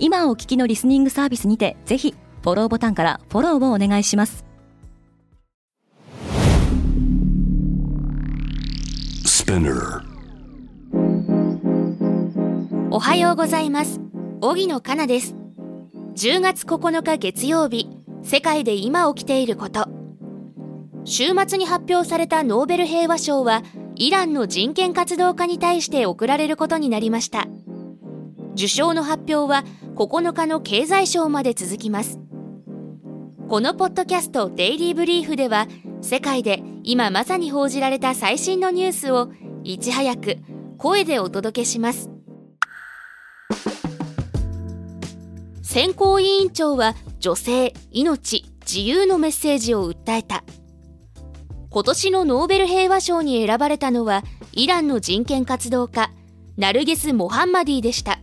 今お聞きのリスニングサービスにてぜひフォローボタンからフォローをお願いします。おはようございます。荻野かなです。10月9日月曜日世界で今起きていること。週末に発表されたノーベル平和賞はイランの人権活動家に対して贈られることになりました受賞の発表は9日の経済賞まで続きます。このポッドキャストデイリーブリーフでは世界で今まさに報じられた最新のニュースをいち早く声でお届けします。選考委員長は女性命自由のメッセージを訴えた。今年のノーベル平和賞に選ばれたのはイランの人権活動家ナルゲス・モハンマディでした。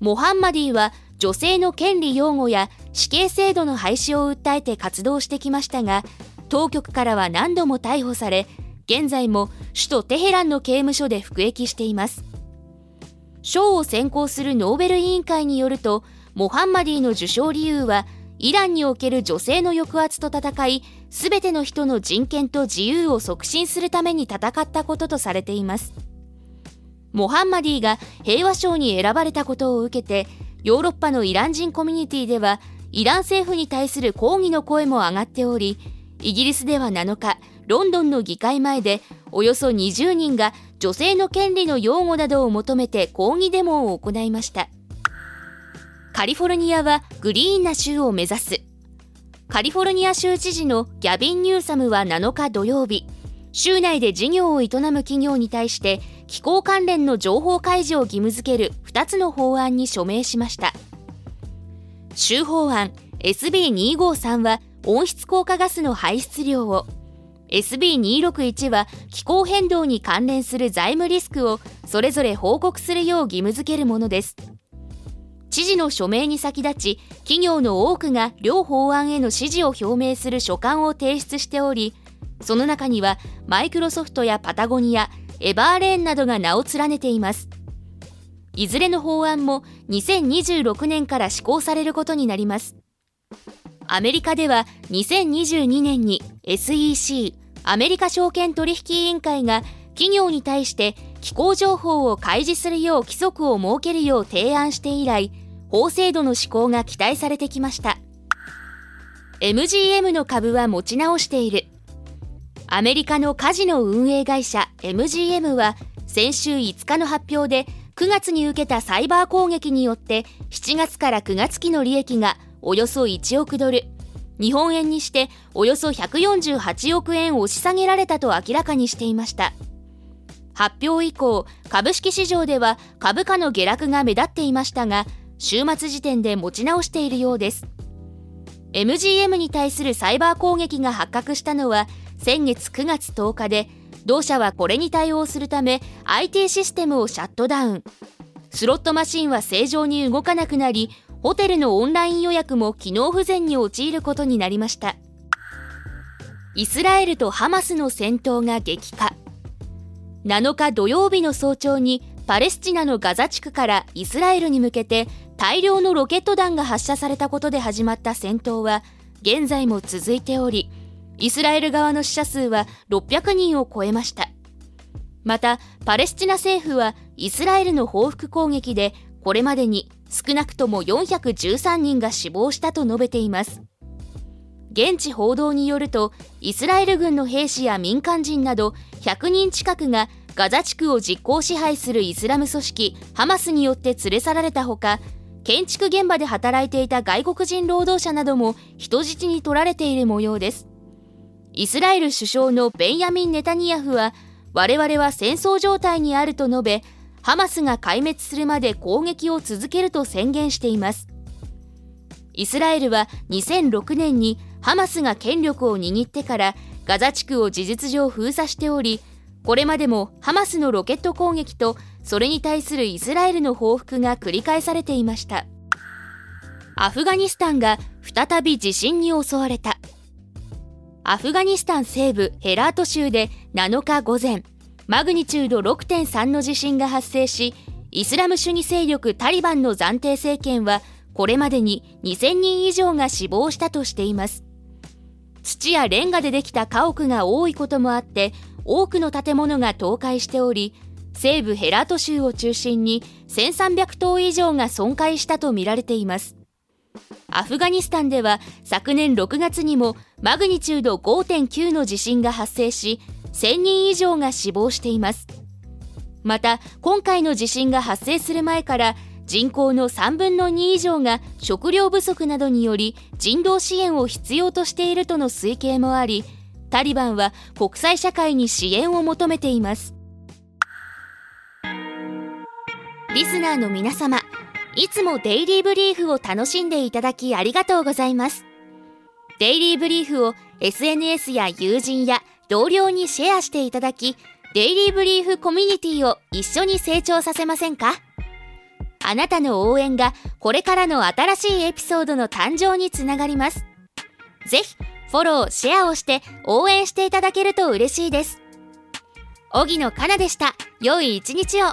モハンマディは女性の権利擁護や死刑制度の廃止を訴えて活動してきましたが当局からは何度も逮捕され現在も首都テヘランの刑務所で服役しています。賞を選考するノーベル委員会によるとモハンマディの受賞理由はイランにおける女性の抑圧と戦い全ての人の人権と自由を促進するために戦ったこととされています。モハンマディが平和賞に選ばれたことを受けてヨーロッパのイラン人コミュニティではイラン政府に対する抗議の声も上がっておりイギリスでは7日ロンドンの議会前でおよそ20人が女性の権利の擁護などを求めて抗議デモを行いました。カリフォルニアはグリーンな州を目指す。カリフォルニア州知事のギャビン・ニューサムは7日土曜日州内で事業を営む企業に対して気候関連の情報開示を義務付ける2つの法案に署名しました。州法案 SB253 は温室効果ガスの排出量を SB261 は気候変動に関連する財務リスクをそれぞれ報告するよう義務付けるものです。知事の署名に先立ち企業の多くが両法案への支持を表明する書簡を提出しておりその中にはマイクロソフトやパタゴニアエバーレーンなどが名を連ねています。いずれの法案も2026年から施行されることになります。アメリカでは2022年に SEC アメリカ証券取引委員会が企業に対して気候情報を開示するよう規則を設けるよう提案して以来法制度の施行が期待されてきました。MGM の株は持ち直している。アメリカのカジノ運営会社 MGM は先週5日の発表で9月に受けたサイバー攻撃によって7月から9月期の利益がおよそ1億ドル。日本円にしておよそ148億円押し下げられたと明らかにしていました。発表以降株式市場では株価の下落が目立っていましたが週末時点で持ち直しているようです。MGM に対するサイバー攻撃が発覚したのは先月9月10日で同社はこれに対応するため IT システムをシャットダウン。スロットマシンは正常に動かなくなりホテルのオンライン予約も機能不全に陥ることになりました。イスラエルとハマスの戦闘が激化。7日土曜日の早朝にパレスチナのガザ地区からイスラエルに向けて大量のロケット弾が発射されたことで始まった戦闘は現在も続いておりイスラエル側の死者数は600人を超えました。またパレスチナ政府はイスラエルの報復攻撃でこれまでに少なくとも413人が死亡したと述べています。現地報道によるとイスラエル軍の兵士や民間人など100人近くがガザ地区を実効支配するイスラム組織ハマスによって連れ去られたほか建築現場で働いていた外国人労働者なども人質に取られている模様です。イスラエル首相のベンヤミン・ネタニヤフは我々は戦争状態にあると述べハマスが壊滅するまで攻撃を続けると宣言しています。イスラエルは2006年にハマスが権力を握ってからガザ地区を事実上封鎖しておりこれまでもハマスのロケット攻撃とそれに対するイスラエルの報復が繰り返されていました。アフガニスタンが再び地震に襲われた。アフガニスタン西部ヘラート州で7日午前マグニチュード6.3の地震が発生しイスラム主義勢力タリバンの暫定政権はこれまでに2000人以上が死亡したとしています。土やレンガでできた家屋が多いこともあって多くの建物が倒壊しており西部ヘラート州を中心に1300棟以上が損壊したとみられています。アフガニスタンでは昨年6月にもマグニチュード5.9の地震が発生し1000人以上が死亡しています。また今回の地震が発生する前から人口の3分の2以上が食料不足などにより人道支援を必要としているとの推計もありタリバンは国際社会に支援を求めています。リスナーの皆様いつもデイリーブリーフを楽しんでいただきありがとうございますデイリーブリーフを SNS や友人や同僚にシェアしていただきデイリーブリーフコミュニティを一緒に成長させませんか？あなたの応援がこれからの新しいエピソードの誕生につながります。ぜひフォロー、シェアをして応援していただけると嬉しいです。荻野かなでした。良い一日を。